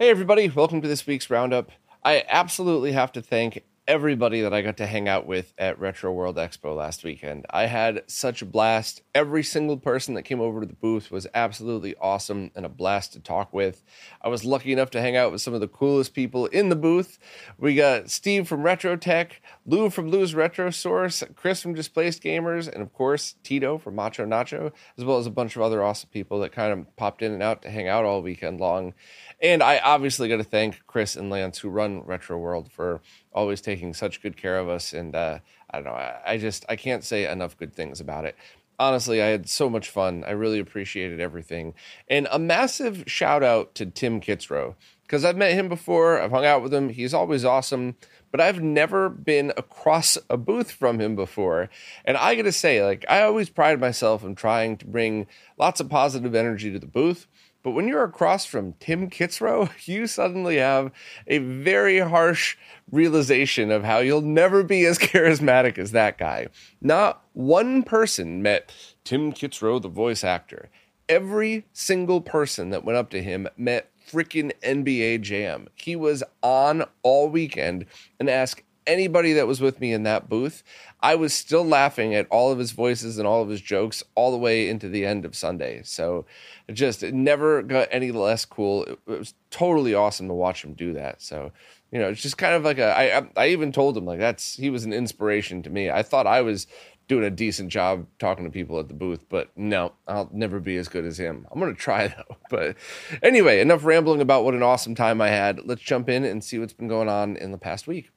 Hey, everybody, welcome to this week's roundup. I absolutely have to thank everybody that I got to hang out with at Retro World Expo last weekend. I had such a blast. Every single person that came over to the booth was absolutely awesome and a blast to talk with. I was lucky enough to hang out with some of the coolest people in the booth. We got Steve from Retro Tech, Lou from Lou's Retro Source, Chris from Displaced Gamers, and of course, Tito from Macho Nacho, as well as a bunch of other awesome people that kind of popped in and out to hang out all weekend long. And I obviously got to thank Chris and Lance, who run Retro World, for always taking such good care of us. And uh, I don't know, I, I just I can't say enough good things about it. Honestly, I had so much fun. I really appreciated everything. And a massive shout out to Tim Kitzrow because I've met him before. I've hung out with him. He's always awesome, but I've never been across a booth from him before. And I got to say, like, I always pride myself in trying to bring lots of positive energy to the booth. But when you're across from Tim Kitzrow, you suddenly have a very harsh realization of how you'll never be as charismatic as that guy. Not one person met Tim Kitzrow, the voice actor. Every single person that went up to him met freaking NBA Jam. He was on all weekend and asked anybody that was with me in that booth, I was still laughing at all of his voices and all of his jokes all the way into the end of Sunday. So it just it never got any less cool. It, it was totally awesome to watch him do that. So you know, it's just kind of like a. I I even told him like that's he was an inspiration to me. I thought I was doing a decent job talking to people at the booth, but no, I'll never be as good as him. I'm going to try though. But anyway, enough rambling about what an awesome time I had. Let's jump in and see what's been going on in the past week.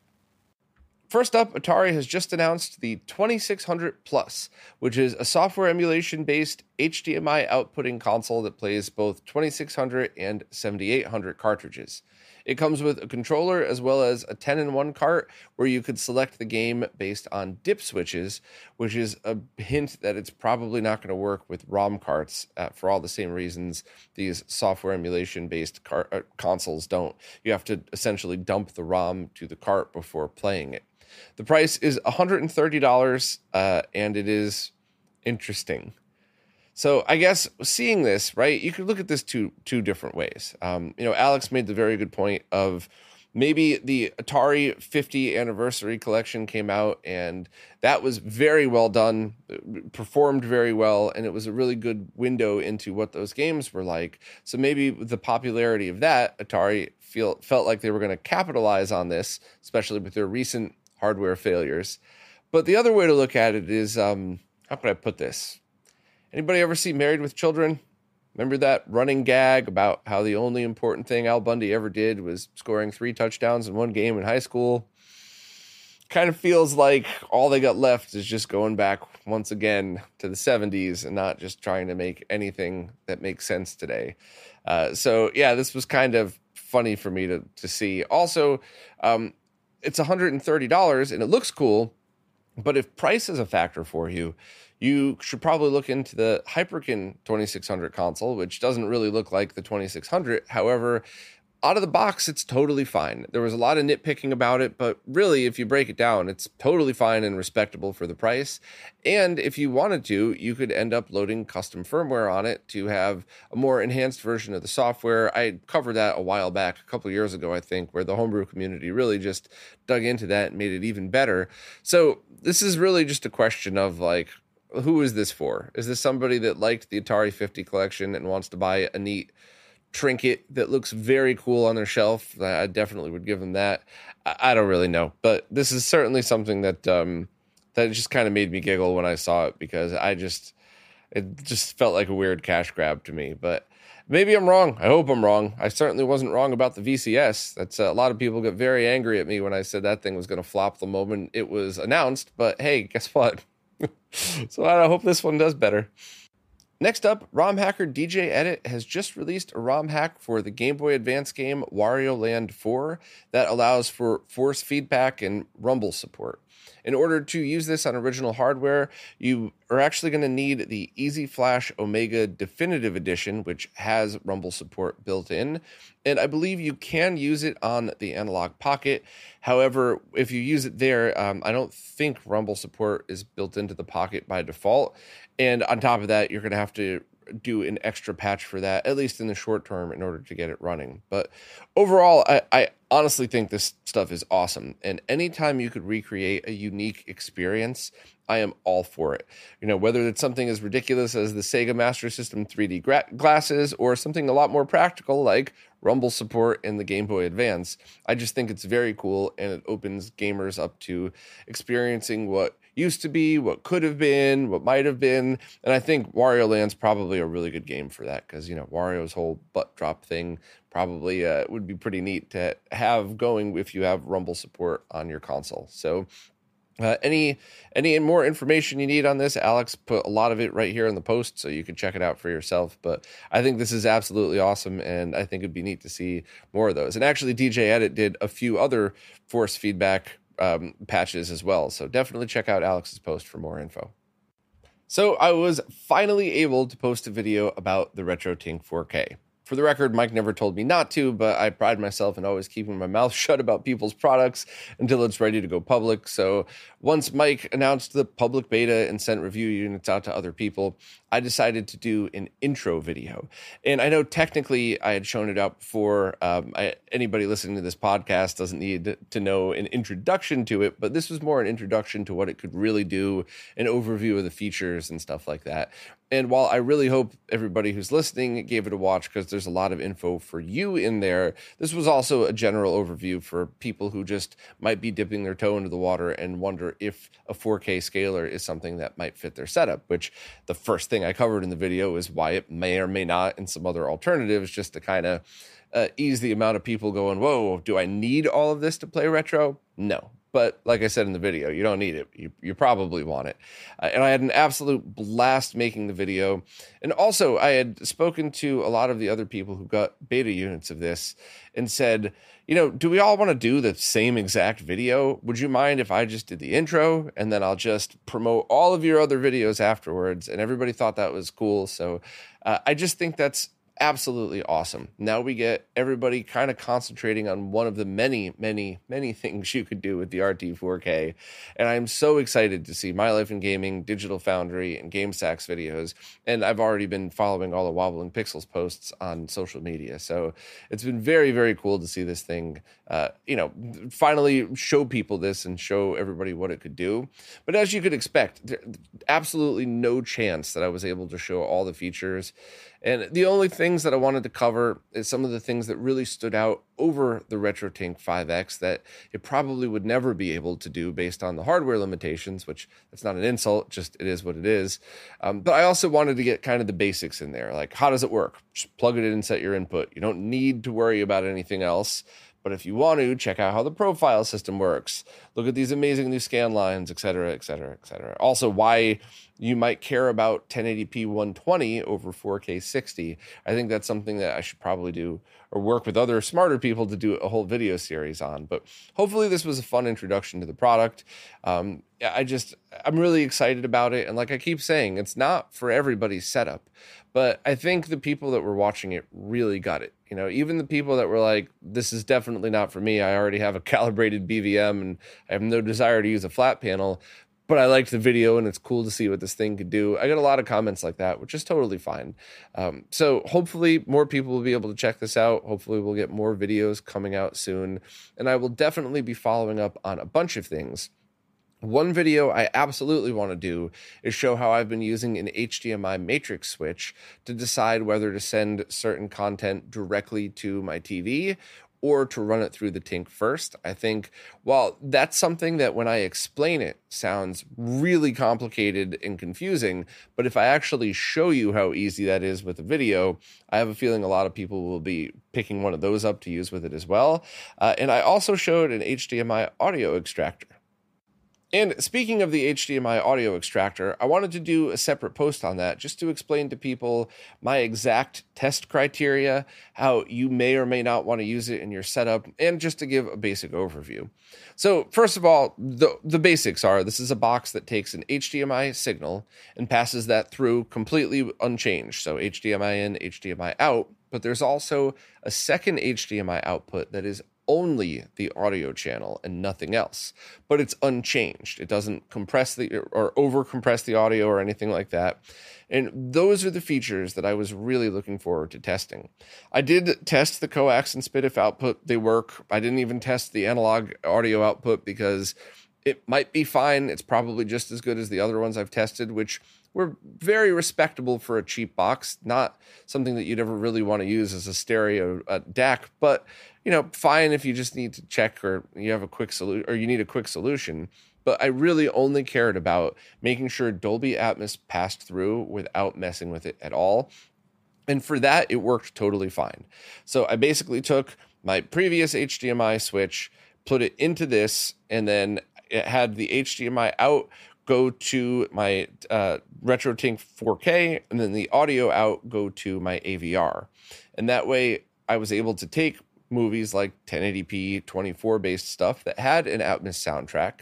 First up, Atari has just announced the 2600 Plus, which is a software emulation based HDMI outputting console that plays both 2600 and 7800 cartridges. It comes with a controller as well as a 10 in 1 cart where you could select the game based on dip switches, which is a hint that it's probably not going to work with ROM carts uh, for all the same reasons these software emulation based car- uh, consoles don't. You have to essentially dump the ROM to the cart before playing it. The price is $130 uh, and it is interesting. So I guess seeing this, right, you could look at this two two different ways. Um, you know, Alex made the very good point of maybe the Atari 50 anniversary collection came out and that was very well done, performed very well, and it was a really good window into what those games were like. So maybe the popularity of that, Atari feel felt like they were going to capitalize on this, especially with their recent hardware failures. But the other way to look at it is um, how could I put this? Anybody ever see Married with Children? Remember that running gag about how the only important thing Al Bundy ever did was scoring three touchdowns in one game in high school? Kind of feels like all they got left is just going back once again to the 70s and not just trying to make anything that makes sense today. Uh, so, yeah, this was kind of funny for me to, to see. Also, um, it's $130 and it looks cool, but if price is a factor for you, you should probably look into the Hyperkin 2600 console, which doesn't really look like the 2600. However, out of the box, it's totally fine. There was a lot of nitpicking about it, but really, if you break it down, it's totally fine and respectable for the price. And if you wanted to, you could end up loading custom firmware on it to have a more enhanced version of the software. I covered that a while back, a couple years ago, I think, where the homebrew community really just dug into that and made it even better. So, this is really just a question of like, who is this for? Is this somebody that liked the Atari 50 collection and wants to buy a neat trinket that looks very cool on their shelf. I definitely would give them that. I, don't really know, but this is certainly something that um, that just kind of made me giggle when I saw it because I just it just felt like a weird cash grab to me. But Maybe I'm wrong. I hope I'm wrong. I certainly wasn't wrong about the VCS. That's uh, a lot of people get very angry at me when I said that thing was going to flop the moment it was announced. But hey, guess what? so I hope this one does better. Next up, ROM hacker DJ Edit has just released a ROM hack for the Game Boy Advance game Wario Land 4 that allows for force feedback and rumble support. In order to use this on original hardware, you are actually going to need the EZ-Flash Omega Definitive Edition, which has rumble support built in. And I believe you can use it on the Analog Pocket. However, if you use it there, um, I don't think rumble support is built into the Pocket by default. And on top of that, you're going to have to do an extra patch for that, at least in the short term, in order to get it running. But overall, I, I, honestly think this stuff is awesome. And anytime you could recreate a unique experience, I am all for it. You know, whether it's something as ridiculous as the Sega Master System 3D gra- glasses or something a lot more practical like Rumble support in the Game Boy Advance, I just think it's very cool and it opens gamers up to experiencing what used to be, what could have been, what might have been. And I think Wario Land's probably a really good game for that because, you know, Wario's whole butt drop thing probably uh, would be pretty neat to have going if you have Rumble support on your console. So uh, any any more information you need on this, Alex put a lot of it right here in the post, so you can check it out for yourself. But I think this is absolutely awesome, and I think it'd be neat to see more of those. And actually, DJ Edit did a few other force feedback um, patches as well. So definitely check out Alex's post for more info. So I was finally able to post a video about the RetroTink 4K. For the record, Mike never told me not to, but I pride myself in always keeping my mouth shut about people's products until it's ready to go public. So once Mike announced the public beta and sent review units out to other people, I decided to do an intro video. And I know technically I had shown it up before. Um, I, anybody listening to this podcast doesn't need to know an introduction to it, but this was more an introduction to what it could really do, an overview of the features and stuff like that. And while I really hope everybody who's listening gave it a watch because there's a lot of info for you in there, this was also a general overview for people who just might be dipping their toe into the water and wonder if a 4K scaler is something that might fit their setup, which the first thing I covered in the video is why it may or may not, and some other alternatives just to kind of uh, ease the amount of people going, Whoa, do I need all of this to play retro? No, but like I said in the video, you don't need it. You, you probably want it. Uh, and I had an absolute blast making the video. And also, I had spoken to a lot of the other people who got beta units of this and said, you know, do we all want to do the same exact video? Would you mind if I just did the intro and then I'll just promote all of your other videos afterwards? And everybody thought that was cool. So uh, I just think that's absolutely awesome. Now we get everybody kind of concentrating on one of the many, many, many things you could do with the RT4K. And I'm so excited to see My Life in Gaming, Digital Foundry, and Game Sack's videos. And I've already been following all the Wobbling Pixels posts on social media. So it's been very, very cool to see this thing, uh, you know, finally show people this and show everybody what it could do. But as you could expect, there, absolutely no chance that I was able to show all the features. And the only things that I wanted to cover is some of the things that really stood out over the RetroTink 5X that it probably would never be able to do based on the hardware limitations, which that's not an insult, just it is what it is. Um, but I also wanted to get kind of the basics in there. Like, how does it work? Just plug it in and set your input. You don't need to worry about anything else. But if you want to, check out how the profile system works. Look at these amazing new scan lines, et cetera, et cetera, et cetera. Also, why you might care about 1080p 120 over 4K 60. I think that's something that I should probably do or work with other smarter people to do a whole video series on. But hopefully, this was a fun introduction to the product. Um, I just, I'm really excited about it. And like I keep saying, it's not for everybody's setup, but I think the people that were watching it really got it. You know, even the people that were like, this is definitely not for me. I already have a calibrated BVM and I have no desire to use a flat panel but I liked the video and it's cool to see what this thing could do. I got a lot of comments like that, which is totally fine. Um, so hopefully more people will be able to check this out. Hopefully we'll get more videos coming out soon. And I will definitely be following up on a bunch of things. One video I absolutely want to do is show how I've been using an HDMI matrix switch to decide whether to send certain content directly to my TV or to run it through the Tink first. I think, while that's something that when I explain it sounds really complicated and confusing, but if I actually show you how easy that is with a video, I have a feeling a lot of people will be picking one of those up to use with it as well. Uh, and I also showed an HDMI audio extractor. And speaking of the HDMI audio extractor, I wanted to do a separate post on that just to explain to people my exact test criteria, how you may or may not want to use it in your setup, and just to give a basic overview. So, first of all, the, the basics are this is a box that takes an HDMI signal and passes that through completely unchanged. So, HDMI in, HDMI out. But there's also a second HDMI output that is only the audio channel and nothing else, but it's unchanged. It doesn't compress the or over compress the audio or anything like that. And those are the features that I was really looking forward to testing. I did test the coax and SPDIF output, they work. I didn't even test the analog audio output because it might be fine. It's probably just as good as the other ones I've tested, which were very respectable for a cheap box. Not something that you'd ever really want to use as a stereo uh, DAC, but you know, fine if you just need to check or you have a quick solution or you need a quick solution. But I really only cared about making sure Dolby Atmos passed through without messing with it at all. And for that, it worked totally fine. So I basically took my previous HDMI switch, put it into this, and then it had the HDMI out go to my uh, RetroTink 4K, and then the audio out go to my AVR. And that way, I was able to take movies like 1080p 24 based stuff that had an Atmos soundtrack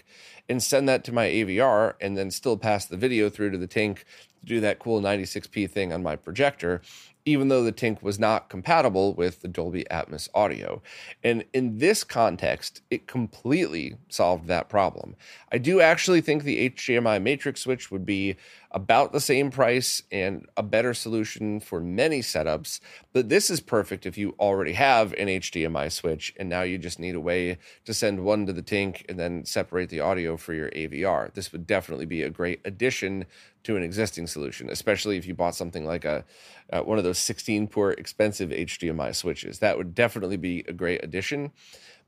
and send that to my AVR and then still pass the video through to the Tink to do that cool 96p thing on my projector even though the Tink was not compatible with the Dolby Atmos audio. And in this context, it completely solved that problem. I do actually think the HDMI matrix switch would be about the same price and a better solution for many setups, but this is perfect if you already have an HDMI switch and now you just need a way to send one to the Tink and then separate the audio for your AVR. This would definitely be a great addition to an existing solution, especially if you bought something like a uh, one of those 16 port expensive HDMI switches. That would definitely be a great addition.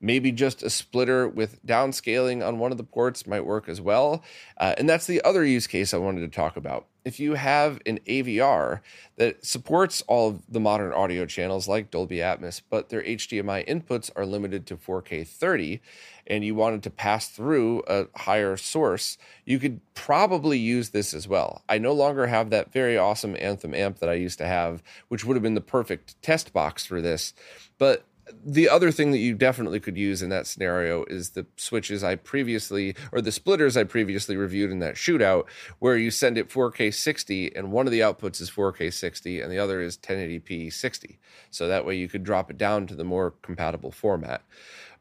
Maybe just a splitter with downscaling on one of the ports might work as well. Uh, and that's the other use case I wanted to talk about. If you have an AVR that supports all of the modern audio channels like Dolby Atmos, but their HDMI inputs are limited to 4K 30, and you wanted to pass through a higher source, you could probably use this as well. I no longer have that very awesome Anthem amp that I used to have, which would have been the perfect test box for this. But the other thing that you definitely could use in that scenario is the switches I previously, or the splitters I previously reviewed in that shootout, where you send it 4K 60, and one of the outputs is 4K 60, and the other is 1080p 60. So that way you could drop it down to the more compatible format.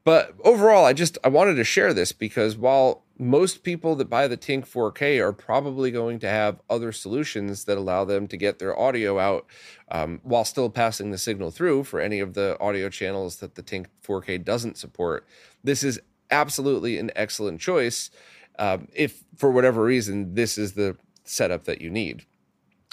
But overall, I just I wanted to share this because while most people that buy the Tink 4K are probably going to have other solutions that allow them to get their audio out um, while still passing the signal through for any of the audio channels that the Tink 4K doesn't support. This is absolutely an excellent choice um, if, for whatever reason, this is the setup that you need.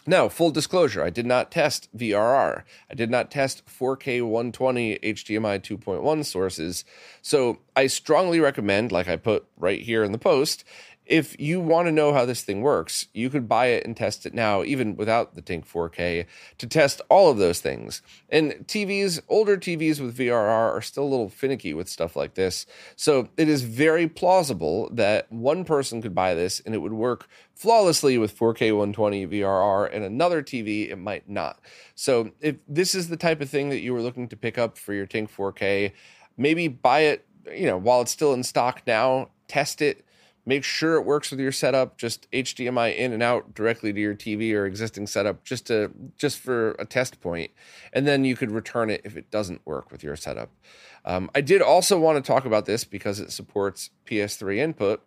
Now, full disclosure, I did not test VRR. I did not test 4K 120 HDMI 2.1 sources. So I strongly recommend, like I put right here in the post, if you want to know how this thing works, you could buy it and test it now, even without the Tink 4K, to test all of those things. And TVs, older TVs with VRR are still a little finicky with stuff like this. So it is very plausible that one person could buy this and it would work flawlessly with 4K 120 VRR, and another TV, it might not. So if this is the type of thing that you were looking to pick up for your Tink 4K, maybe buy it, you know, while it's still in stock now, test it Make sure it works with your setup. Just HDMI in and out directly to your TV or existing setup, just to just for a test point, and then you could return it if it doesn't work with your setup. Um, I did also want to talk about this because it supports PS3 input.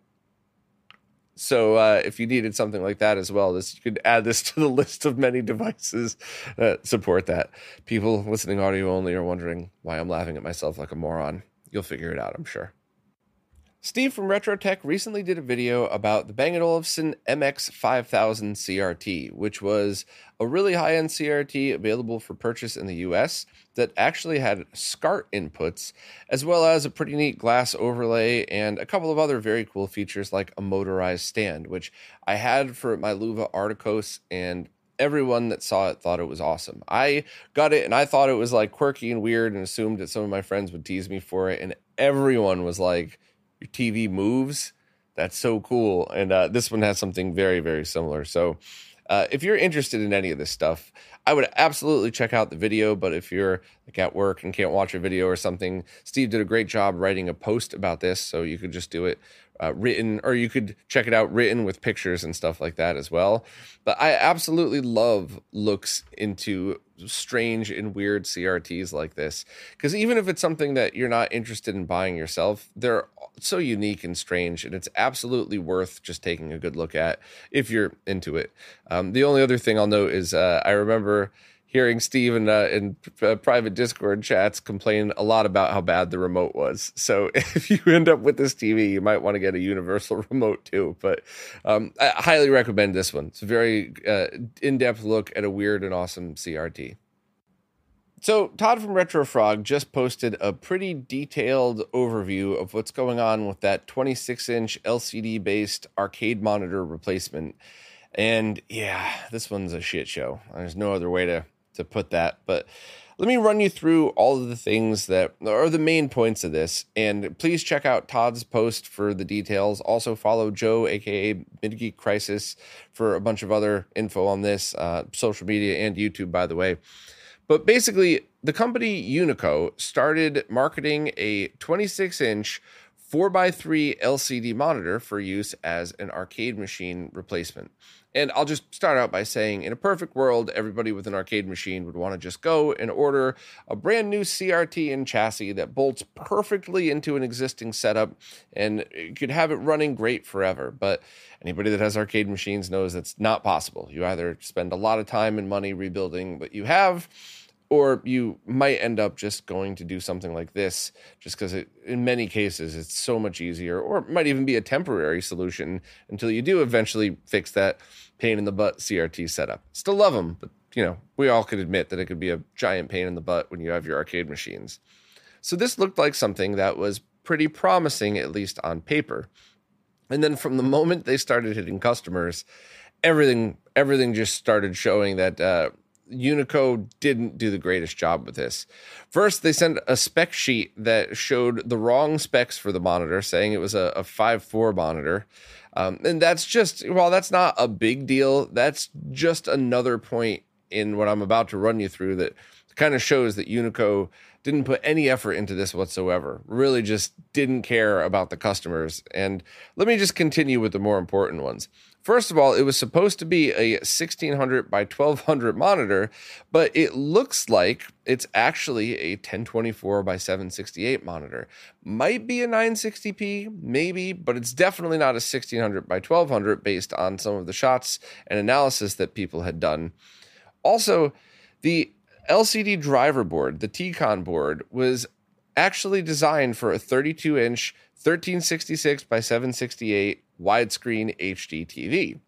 So uh, if you needed something like that as well, this you could add this to the list of many devices that support that. People listening audio only are wondering why I'm laughing at myself like a moron. You'll figure it out, I'm sure. Steve from RetroTech recently did a video about the Bang & Olufsen MX5000 CRT, which was a really high-end CRT available for purchase in the US that actually had SCART inputs, as well as a pretty neat glass overlay and a couple of other very cool features like a motorized stand, which I had for my Luva Articos and everyone that saw it thought it was awesome. I got it and I thought it was like quirky and weird and assumed that some of my friends would tease me for it and everyone was like your TV moves. That's so cool. And uh, this one has something very, very similar. So uh, if you're interested in any of this stuff, I would absolutely check out the video. But if you're like at work and can't watch a video or something, Steve did a great job writing a post about this. So you could just do it uh, written, or you could check it out written with pictures and stuff like that as well. But I absolutely love looks into strange and weird CRTs like this because even if it's something that you're not interested in buying yourself, they're so unique and strange, and it's absolutely worth just taking a good look at if you're into it. Um, the only other thing I'll note is uh, I remember hearing Steve in, uh, in uh, private Discord chats complain a lot about how bad the remote was. So if you end up with this TV, you might want to get a universal remote too. But um, I highly recommend this one. It's a very uh, in depth look at a weird and awesome CRT. So, Todd from RetroFrog just posted a pretty detailed overview of what's going on with that 26 inch LCD based arcade monitor replacement. And yeah, this one's a shit show. There's no other way to to put that. But let me run you through all of the things that are the main points of this. And please check out Todd's post for the details. Also, follow Joe, aka Midgeek Crisis, for a bunch of other info on this, uh, social media and YouTube, by the way. But basically, the company Unico started marketing a 26 inch 4x3 LCD monitor for use as an arcade machine replacement. And I'll just start out by saying, in a perfect world, everybody with an arcade machine would want to just go and order a brand new CRT and chassis that bolts perfectly into an existing setup and you could have it running great forever. But anybody that has arcade machines knows that's not possible. You either spend a lot of time and money rebuilding what you have or you might end up just going to do something like this just because in many cases it's so much easier or it might even be a temporary solution until you do eventually fix that pain in the butt crt setup. Still love them but you know we all could admit that it could be a giant pain in the butt when you have your arcade machines. So this looked like something that was pretty promising at least on paper. And then from the moment they started hitting customers everything everything just started showing that uh, Unico didn't do the greatest job with this. First, they sent a spec sheet that showed the wrong specs for the monitor, saying it was a, a 5.4 monitor. Um, and that's just, well, that's not a big deal. That's just another point in what I'm about to run you through that kind of shows that Unico didn't put any effort into this whatsoever. Really just didn't care about the customers. And let me just continue with the more important ones. First of all, it was supposed to be a 1600 by 1200 monitor, but it looks like it's actually a 1024 by 768 monitor. Might be a 960p, maybe, but it's definitely not a 1600 by 1200 based on some of the shots and analysis that people had done. Also, the LCD driver board, the TCON board, was actually designed for a 32 inch 1366 by 768 widescreen HD TV.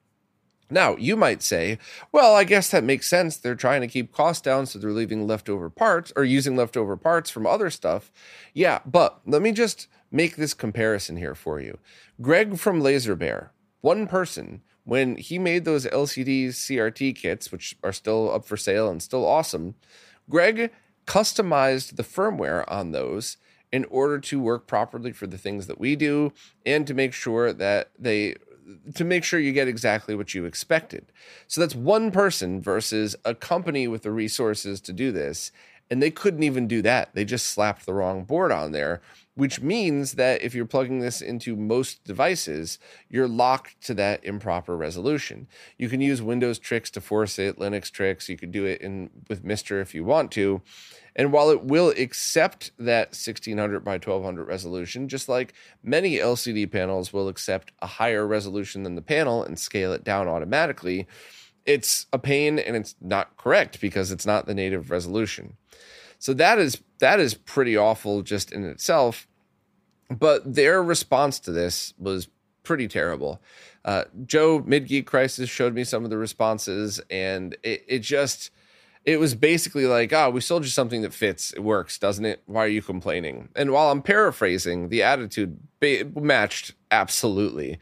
Now, you might say, well, I guess that makes sense. They're trying to keep costs down, so they're leaving leftover parts or using leftover parts from other stuff. Yeah, but let me just make this comparison here for you. Greg from Laser Bear, one person, when he made those LCD CRT kits, which are still up for sale and still awesome, Greg customized the firmware on those in order to work properly for the things that we do and to make sure that they to make sure you get exactly what you expected. So that's one person versus a company with the resources to do this. And they couldn't even do that. They just slapped the wrong board on there, which means that if you're plugging this into most devices, you're locked to that improper resolution. You can use Windows tricks to force it, Linux tricks. You could do it in with MiSTer if you want to. And while it will accept that 1600 by 1200 resolution, just like many LCD panels will accept a higher resolution than the panel and scale it down automatically, it's a pain and it's not correct because it's not the native resolution. So that is that is pretty awful just in itself. but their response to this was pretty terrible. Uh, Joe Mid Geek Crisis showed me some of the responses, and it, it just it was basically like, oh, we sold you something that fits. It works, doesn't it? Why are you complaining? And while I'm paraphrasing, the attitude ba- matched absolutely.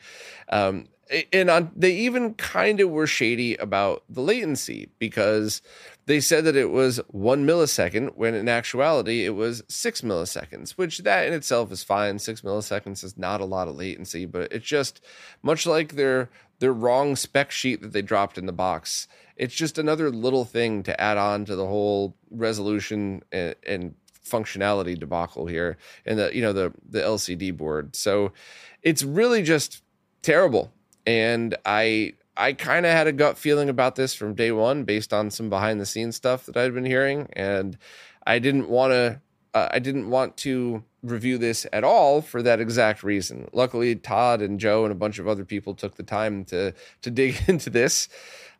Um, and on, they even kind of were shady about the latency because they said that it was one millisecond when in actuality it was six milliseconds, which that in itself is fine. Six milliseconds is not a lot of latency, but it's just much like their their wrong spec sheet that they dropped in the box. It's just another little thing to add on to the whole resolution and, and functionality debacle here and the you know the the LCD board. So it's really just terrible and I I kind of had a gut feeling about this from day one based on some behind the scenes stuff that I'd been hearing, and I didn't want to uh, I didn't want to review this at all for that exact reason. Luckily, Todd and Joe and a bunch of other people took the time to to dig into this.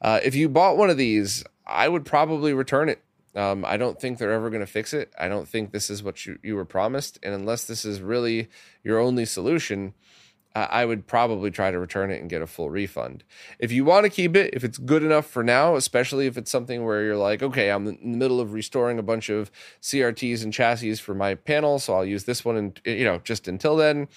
Uh, if you bought one of these, I would probably return it. Um, I don't think they're ever going to fix it. I don't think this is what you, you were promised. And unless this is really your only solution, I would probably try to return it and get a full refund. If you want to keep it, if it's good enough for now, especially if it's something where you're like, okay, I'm in the middle of restoring a bunch of CRTs and chassis for my panel, so I'll use this one and you know just until then.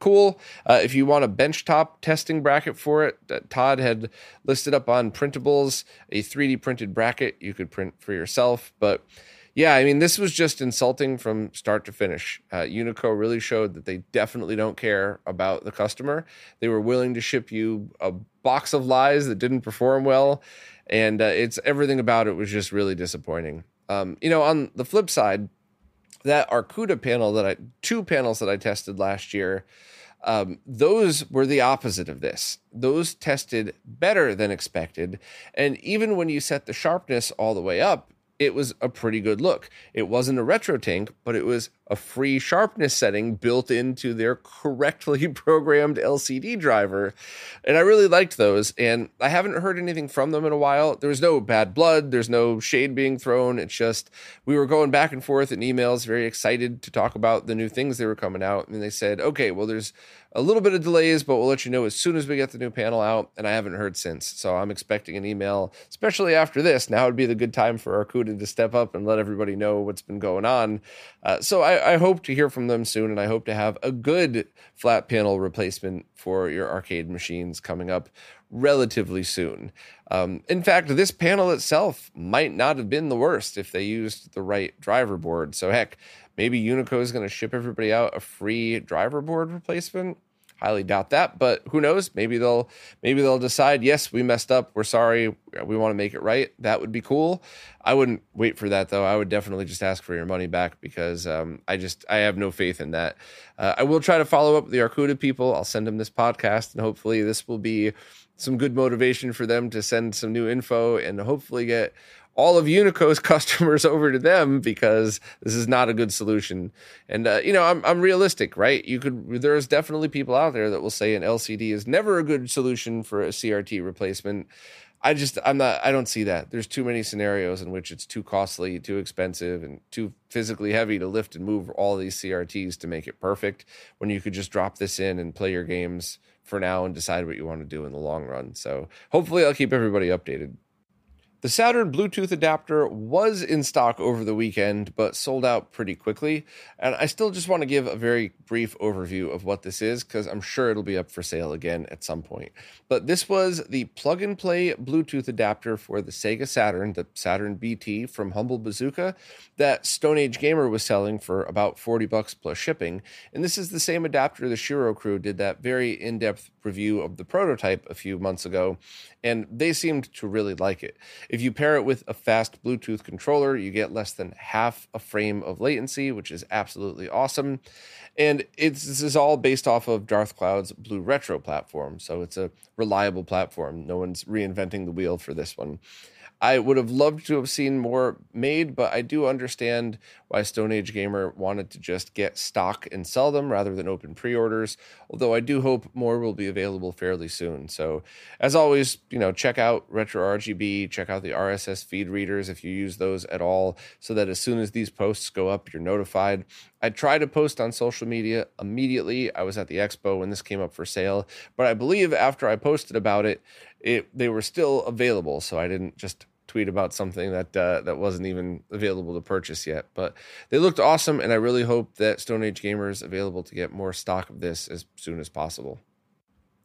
Cool. Uh, if you want a benchtop testing bracket for it, uh, Todd had listed up on printables a 3D printed bracket you could print for yourself, but yeah, I mean, this was just insulting from start to finish. Uh, Unico really showed that they definitely don't care about the customer. They were willing to ship you a box of lies that didn't perform well, and uh, it's everything about it was just really disappointing. Um, you know, on the flip side, that Arcooda panel that I two panels that I tested last year. Um, those were the opposite of this. Those tested better than expected. And even when you set the sharpness all the way up, it was a pretty good look. It wasn't a RetroTink, but it was a free sharpness setting built into their correctly programmed LCD driver. And I really liked those. And I haven't heard anything from them in a while. There was no bad blood, there's no shade being thrown. It's just we were going back and forth in emails, very excited to talk about the new things they were coming out. And they said, okay, well, there's a little bit of delays, but we'll let you know as soon as we get the new panel out. And I haven't heard since. So I'm expecting an email, especially after this. Now would be the good time for Arcooda to step up and let everybody know what's been going on. Uh, so I I, I, hope to hear from them soon, and I hope to have a good flat panel replacement for your arcade machines coming up relatively soon. Um, in fact, this panel itself might not have been the worst if they used the right driver board. So, heck, maybe Unico is going to ship everybody out a free driver board replacement highly doubt that but who knows maybe they'll maybe they'll decide yes we messed up we're sorry we want to make it right that would be cool i wouldn't wait for that though i would definitely just ask for your money back because um, i just i have no faith in that uh, i will try to follow up with the Arcooda people i'll send them this podcast and hopefully this will be some good motivation for them to send some new info and hopefully get all of Unico's customers over to them because this is not a good solution. And uh, you know, I'm I'm realistic, right? You could there's definitely people out there that will say an LCD is never a good solution for a CRT replacement. I just I'm not I don't see that. There's too many scenarios in which it's too costly, too expensive, and too physically heavy to lift and move all these CRTs to make it perfect when you could just drop this in and play your games for now and decide what you want to do in the long run. So hopefully I'll keep everybody updated. The Saturn Bluetooth adapter was in stock over the weekend, but sold out pretty quickly. And I still just want to give a very brief overview of what this is because I'm sure it'll be up for sale again at some point. But this was the plug and play Bluetooth adapter for the Sega Saturn, the Saturn BT from Humble Bazooka, that Stone Age Gamer was selling for about 40 bucks plus shipping. And this is the same adapter the Shiro crew did that very in depth review of the prototype a few months ago, and they seemed to really like it. If you pair it with a fast Bluetooth controller, you get less than half a frame of latency, which is absolutely awesome. And this is all based off of Darthcloud's Blue Retro platform, so it's a reliable platform. No one's reinventing the wheel for this one. I would have loved to have seen more made, but I do understand why Stone Age Gamer wanted to just get stock and sell them rather than open pre orders. Although I do hope more will be available fairly soon. So, as always, you know, check out Retro RGB, check out the RSS feed readers if you use those at all, so that as soon as these posts go up, you're notified. I try to post on social media immediately. I was at the expo when this came up for sale, but I believe after I posted about it, it they were still available, so I didn't just tweet about something that uh, that wasn't even available to purchase yet. But they looked awesome, and I really hope that Stone Age Gamer is available to get more stock of this as soon as possible.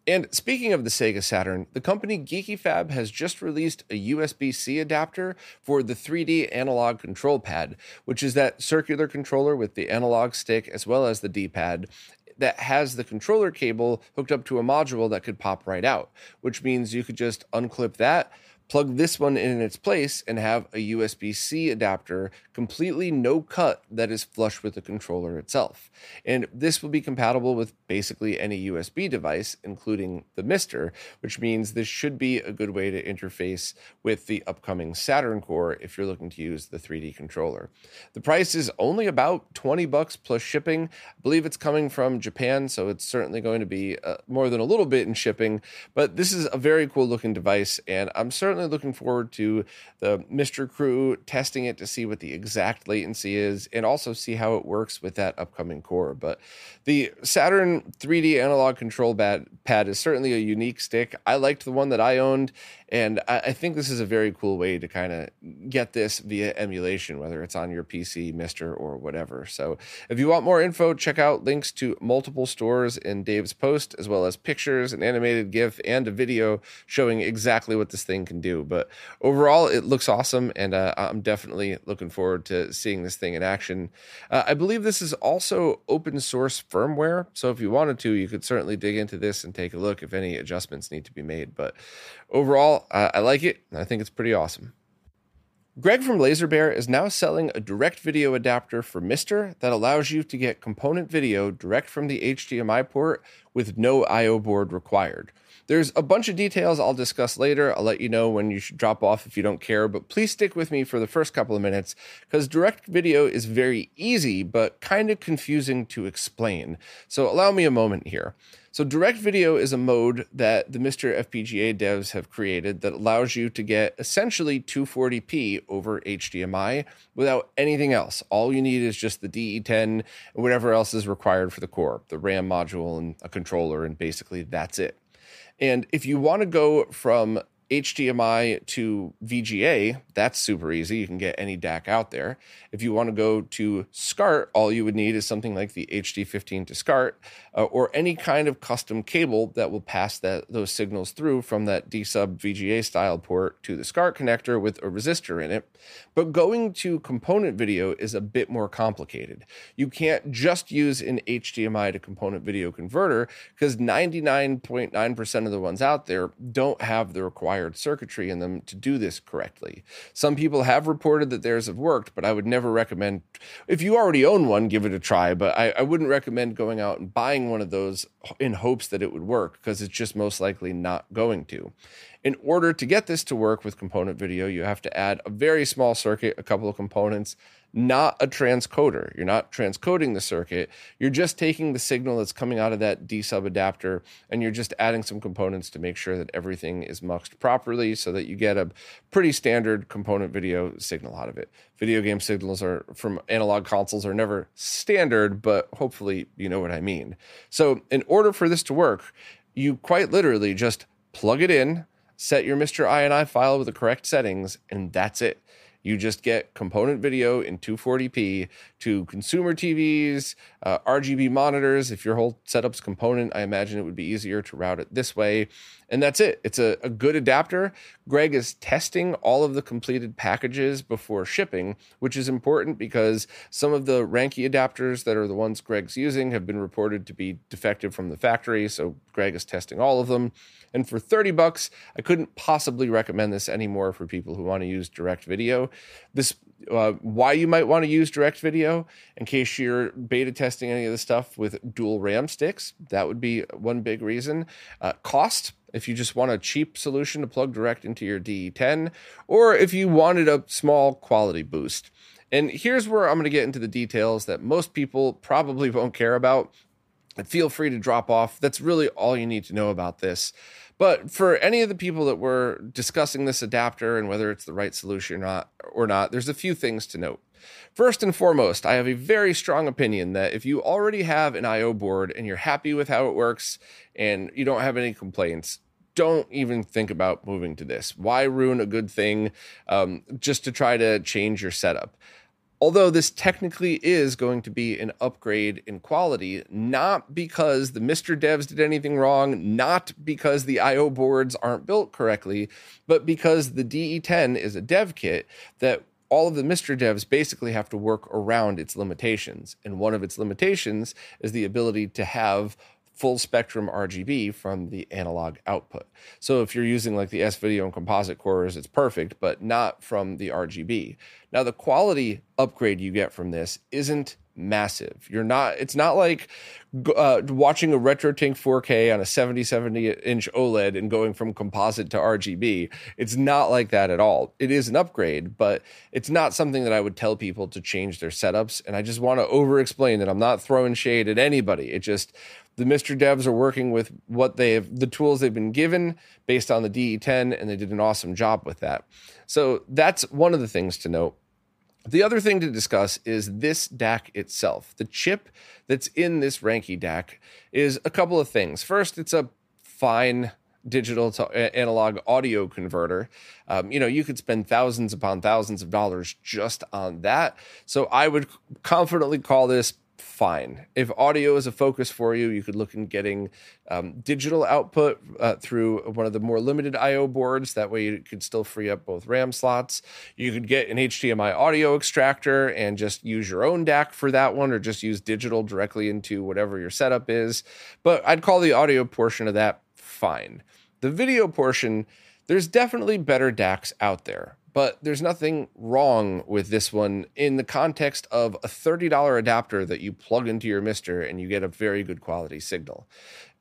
And speaking of the Sega Saturn, the company Geeky Fab has just released a USB C adapter for the 3D analog control pad, which is that circular controller with the analog stick as well as the D pad that has the controller cable hooked up to a module that could pop right out, which means you could just unclip that plug this one in its place and have a USB C adapter completely no cut that is flush with the controller itself. And this will be compatible with basically any USB device, including the MiSTer, which means this should be a good way to interface with the upcoming Saturn Core if you're looking to use the 3D controller. The price is only about 20 bucks plus shipping. I believe it's coming from Japan, so it's certainly going to be uh, more than a little bit in shipping, but this is a very cool looking device, and I'm certainly certainly looking forward to the MiSTer crew testing it to see what the exact latency is and also see how it works with that upcoming core. But the Saturn 3D analog control pad, pad is certainly a unique stick. I liked the one that I owned, and I, I think this is a very cool way to kind of get this via emulation, whether it's on your PC, MiSTer, or whatever. So if you want more info, check out links to multiple stores in Dave's post, as well as pictures, an animated GIF, and a video showing exactly what this thing can do. But overall, it looks awesome, and uh, I'm definitely looking forward to seeing this thing in action. Uh, I believe this is also open source firmware, so if you wanted to, you could certainly dig into this and take a look if any adjustments need to be made. But overall, uh, I like it. I think it's pretty awesome. Greg from Laser Bear is now selling a direct video adapter for MiSTer that allows you to get component video direct from the HDMI port with no I/O board required. There's a bunch of details I'll discuss later. I'll let you know when you should drop off if you don't care, but please stick with me for the first couple of minutes because direct video is very easy but kind of confusing to explain. So allow me a moment here. So, direct video is a mode that the MiSTer FPGA devs have created that allows you to get essentially 240p over HDMI without anything else. All you need is just the DE10 and whatever else is required for the core, the RAM module and a controller, and basically that's it. And if you want to go from HDMI to VGA, that's super easy. You can get any DAC out there. If you want to go to SCART, all you would need is something like the HD15 to SCART uh, or any kind of custom cable that will pass that those signals through from that D sub VGA style port to the SCART connector with a resistor in it. But going to component video is a bit more complicated. You can't just use an HDMI to component video converter because 99.9% of the ones out there don't have the required circuitry in them to do this correctly. Some people have reported that theirs have worked, but I would never recommend, if you already own one, give it a try. But I, I wouldn't recommend going out and buying one of those in hopes that it would work because it's just most likely not going to. In order to get this to work with component video, you have to add a very small circuit, a couple of components, not a transcoder. You're not transcoding the circuit. You're just taking the signal that's coming out of that D sub adapter and you're just adding some components to make sure that everything is muxed properly so that you get a pretty standard component video signal out of it. Video game signals are from analog consoles are never standard, but hopefully you know what I mean. So, in order for this to work, you quite literally just plug it in, set your MiSTer INI file with the correct settings, and that's it. You just get component video in 240p to consumer TVs, uh, RGB monitors. If your whole setup's component, I imagine it would be easier to route it this way. And that's it. It's a, a good adapter. Greg is testing all of the completed packages before shipping, which is important because some of the Ranky adapters that are the ones Greg's using have been reported to be defective from the factory. So Greg is testing all of them. And for 30 bucks, I couldn't possibly recommend this anymore for people who want to use direct video. This uh, why you might want to use direct video in case you're beta testing any of the stuff with dual RAM sticks. That would be one big reason. Uh, cost, if you just want a cheap solution to plug direct into your DE10, or if you wanted a small quality boost. And here's where I'm going to get into the details that most people probably won't care about. And feel free to drop off. That's really all you need to know about this. But for any of the people that were discussing this adapter and whether it's the right solution or not, or not, there's a few things to note. First and foremost, I have a very strong opinion that if you already have an IO board and you're happy with how it works and you don't have any complaints, don't even think about moving to this. Why ruin a good thing um, just to try to change your setup? Although this technically is going to be an upgrade in quality, not because the MiSTer devs did anything wrong, not because the IO boards aren't built correctly, but because the DE10 is a dev kit that all of the MiSTer devs basically have to work around its limitations. And one of its limitations is the ability to have full spectrum RGB from the analog output. So if you're using like the S video and composite cores, it's perfect, but not from the RGB. Now the quality upgrade you get from this isn't massive. You're not. It's not like uh, watching a RetroTink 4K on a 70 70 inch OLED and going from composite to RGB. It's not like that at all. It is an upgrade, but it's not something that I would tell people to change their setups. And I just want to over explain that I'm not throwing shade at anybody. It just the MiSTer devs are working with what they have, the tools they've been given based on the DE10, and they did an awesome job with that. So that's one of the things to note. The other thing to discuss is this DAC itself. The chip that's in this Ranky DAC is a couple of things. First, it's a fine digital to analog audio converter. Um, you know, you could spend thousands upon thousands of dollars just on that. So I would confidently call this fine. If audio is a focus for you, you could look in getting um, digital output uh, through one of the more limited I/O boards. That way, you could still free up both RAM slots. You could get an HDMI audio extractor and just use your own DAC for that one, or just use digital directly into whatever your setup is. But I'd call the audio portion of that fine. The video portion, there's definitely better DACs out there but there's nothing wrong with this one in the context of a $30 adapter that you plug into your MiSTer and you get a very good quality signal.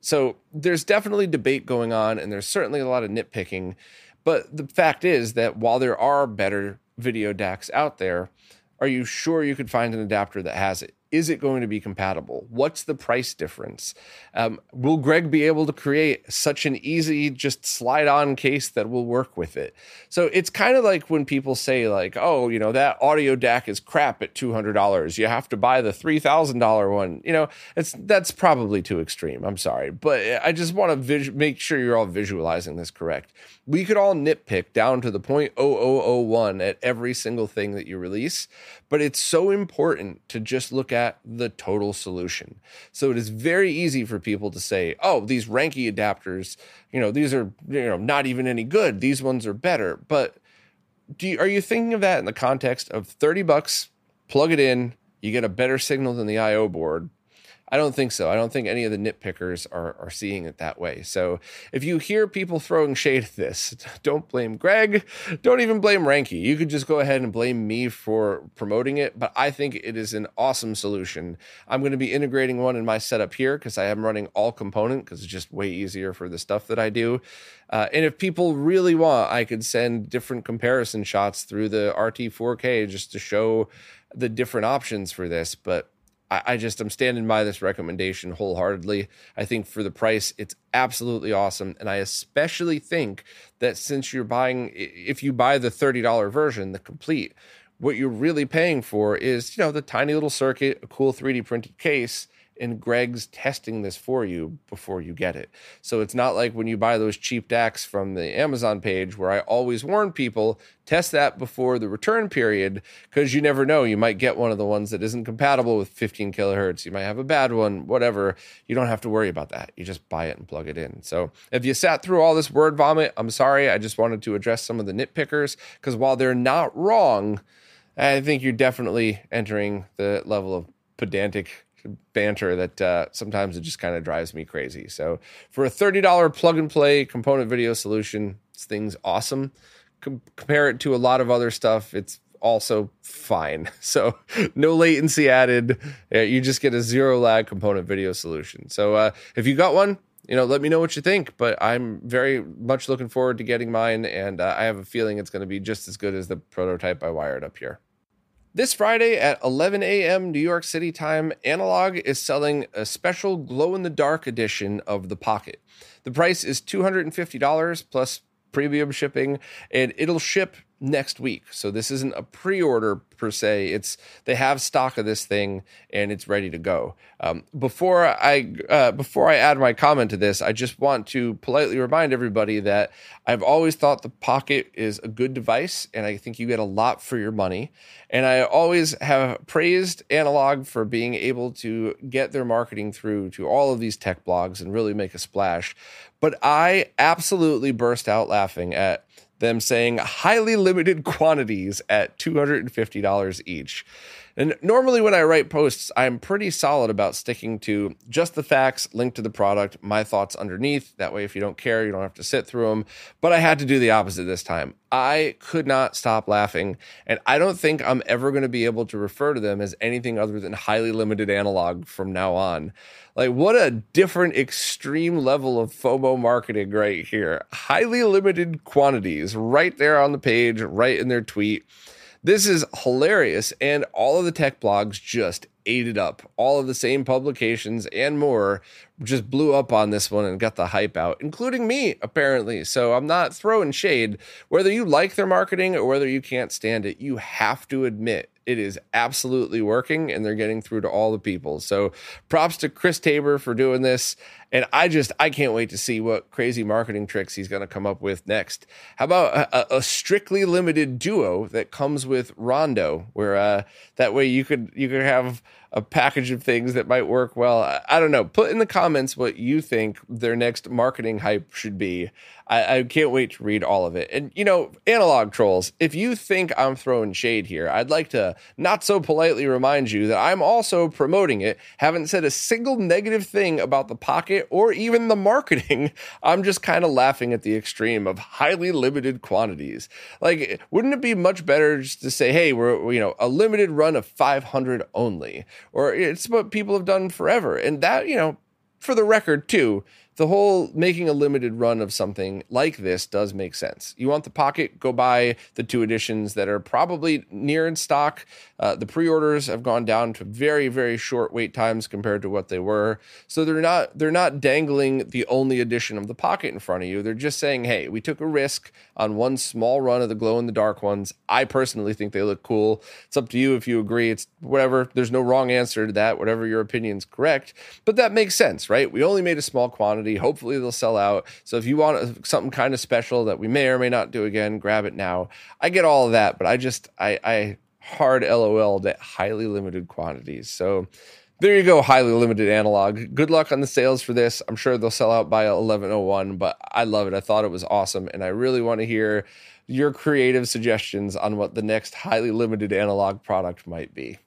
So there's definitely debate going on, and there's certainly a lot of nitpicking. But the fact is that while there are better video DACs out there, are you sure you could find an adapter that has it? Is it going to be compatible? What's the price difference? Um, will Greg be able to create such an easy, just slide on case that will work with it? So it's kind of like when people say, like, oh, you know, that audio DAC is crap at $200. You have to buy the $3,000 one. You know, it's that's probably too extreme. I'm sorry. But I just want to vis- make sure you're all visualizing this correct. We could all nitpick down to the 0.0001 at every single thing that you release, but it's so important to just look at the total solution. So it is very easy for people to say, "Oh, these Ranky adapters, you know, these are you know not even any good. These ones are better." But do you, are you thinking of that in the context of 30 bucks, plug it in, you get a better signal than the IO board, I don't think so. I don't think any of the nitpickers are, are seeing it that way. So if you hear people throwing shade at this, don't blame Greg. Don't even blame Ranky. You could just go ahead and blame me for promoting it. But I think it is an awesome solution. I'm going to be integrating one in my setup here because I am running all component because it's just way easier for the stuff that I do. Uh, and if people really want, I could send different comparison shots through the RT4K just to show the different options for this. But I, I just I'm standing by this recommendation wholeheartedly. I think for the price, it's absolutely awesome, and I especially think that since you're buying, if you buy the thirty dollar version, the complete, what you're really paying for is you know the tiny little circuit, a cool 3D printed case and Greg's testing this for you before you get it. So it's not like when you buy those cheap DACs from the Amazon page where I always warn people test that before the return period because you never know. You might get one of the ones that isn't compatible with 15 kilohertz. You might have a bad one, whatever. You don't have to worry about that. You just buy it and plug it in. So if you sat through all this word vomit, I'm sorry. I just wanted to address some of the nitpickers because while they're not wrong, I think you're definitely entering the level of pedantic banter that uh, sometimes it just kind of drives me crazy. So for a $30 plug and play component video solution, this thing's awesome. Com- compare it to a lot of other stuff. It's also fine. So no latency added. You just get a zero lag component video solution. So uh, if you got one, you know, let me know what you think. But I'm very much looking forward to getting mine, and uh, I have a feeling it's going to be just as good as the prototype I wired up here. This Friday at 11 a.m. New York City time, Analogue is selling a special glow in the dark edition of the Pocket. The price is $250 plus premium shipping, and it'll ship next week. So this isn't a pre-order per se. It's they have stock of this thing and it's ready to go. Um, before I uh, before I add my comment to this, I just want to politely remind everybody that I've always thought the Pocket is a good device, and I think you get a lot for your money. And I always have praised Analogue for being able to get their marketing through to all of these tech blogs and really make a splash. But I absolutely burst out laughing at them saying highly limited quantities at $250 each. And normally, when I write posts, I'm pretty solid about sticking to just the facts, link to the product, my thoughts underneath. That way, if you don't care, you don't have to sit through them. But I had to do the opposite this time. I could not stop laughing. And I don't think I'm ever going to be able to refer to them as anything other than highly limited analogue from now on. Like, what a different extreme level of FOMO marketing right here. Highly limited quantities right there on the page, right in their tweet. This is hilarious. And all of the tech blogs just ate it up. All of the same publications and more just blew up on this one and got the hype out, including me, apparently. So I'm not throwing shade. Whether you like their marketing or whether you can't stand it, you have to admit it is absolutely working and they're getting through to all the people. So props to Chris Taber for doing this. And I just, I can't wait to see what crazy marketing tricks he's going to come up with next. How about a, a, strictly limited duo that comes with Rondo, where uh, that way you could, you could have a package of things that might work well. I, I, don't know. Put in the comments what you think their next marketing hype should be. I, I, can't wait to read all of it. And, you know, analogue trolls, if you think I'm throwing shade here, I'd like to not so politely remind you that I'm also promoting it. Haven't said a single negative thing about the pocket or even the marketing. I'm just kind of laughing at the extreme of highly limited quantities. Like, wouldn't it be much better just to say, hey, we're, you know, a limited run of 500 only? Or it's what people have done forever. And that, you know, for the record, too, the whole making a limited run of something like this does make sense. You want the pocket, go buy the two editions that are probably near in stock. Uh, the pre-orders have gone down to very, very short wait times compared to what they were. So they're not they're not dangling the only edition of the pocket in front of you. They're just saying, hey, we took a risk on one small run of the glow in the dark ones. I personally think they look cool. It's up to you if you agree. It's whatever. There's no wrong answer to that. Whatever your opinion's correct. But that makes sense, right? We only made a small quantity quantity. Hopefully, they'll sell out. So if you want something kind of special that we may or may not do again, grab it now. I get all of that, but I just I, I hard LOL at highly limited quantities. So there you go, highly limited analogue. Good luck on the sales for this. I'm sure they'll sell out by 1101, but I love it. I thought it was awesome, and I really want to hear your creative suggestions on what the next highly limited analogue product might be.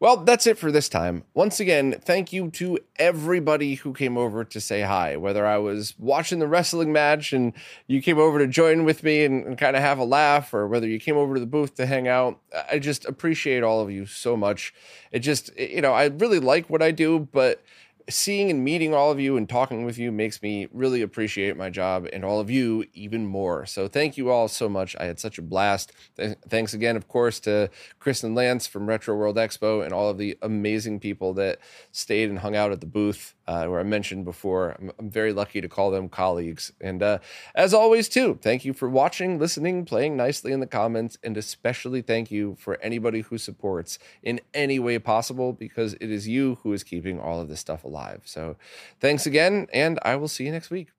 Well, that's it for this time. Once again, thank you to everybody who came over to say hi. Whether I was watching the wrestling match and you came over to join with me and, and kind of have a laugh, or whether you came over to the booth to hang out, I just appreciate all of you so much. It just, you know, I really like what I do, but seeing and meeting all of you and talking with you makes me really appreciate my job and all of you even more. So thank you all so much. I had such a blast. Th- thanks again, of course, to Chris and Lance from Retro World Expo and all of the amazing people that stayed and hung out at the booth uh, where I mentioned before. I'm, I'm, very lucky to call them colleagues. And uh, as always, too, thank you for watching, listening, playing nicely in the comments, and especially thank you for anybody who supports in any way possible because it is you who is keeping all of this stuff alive. So thanks again, and I will see you next week.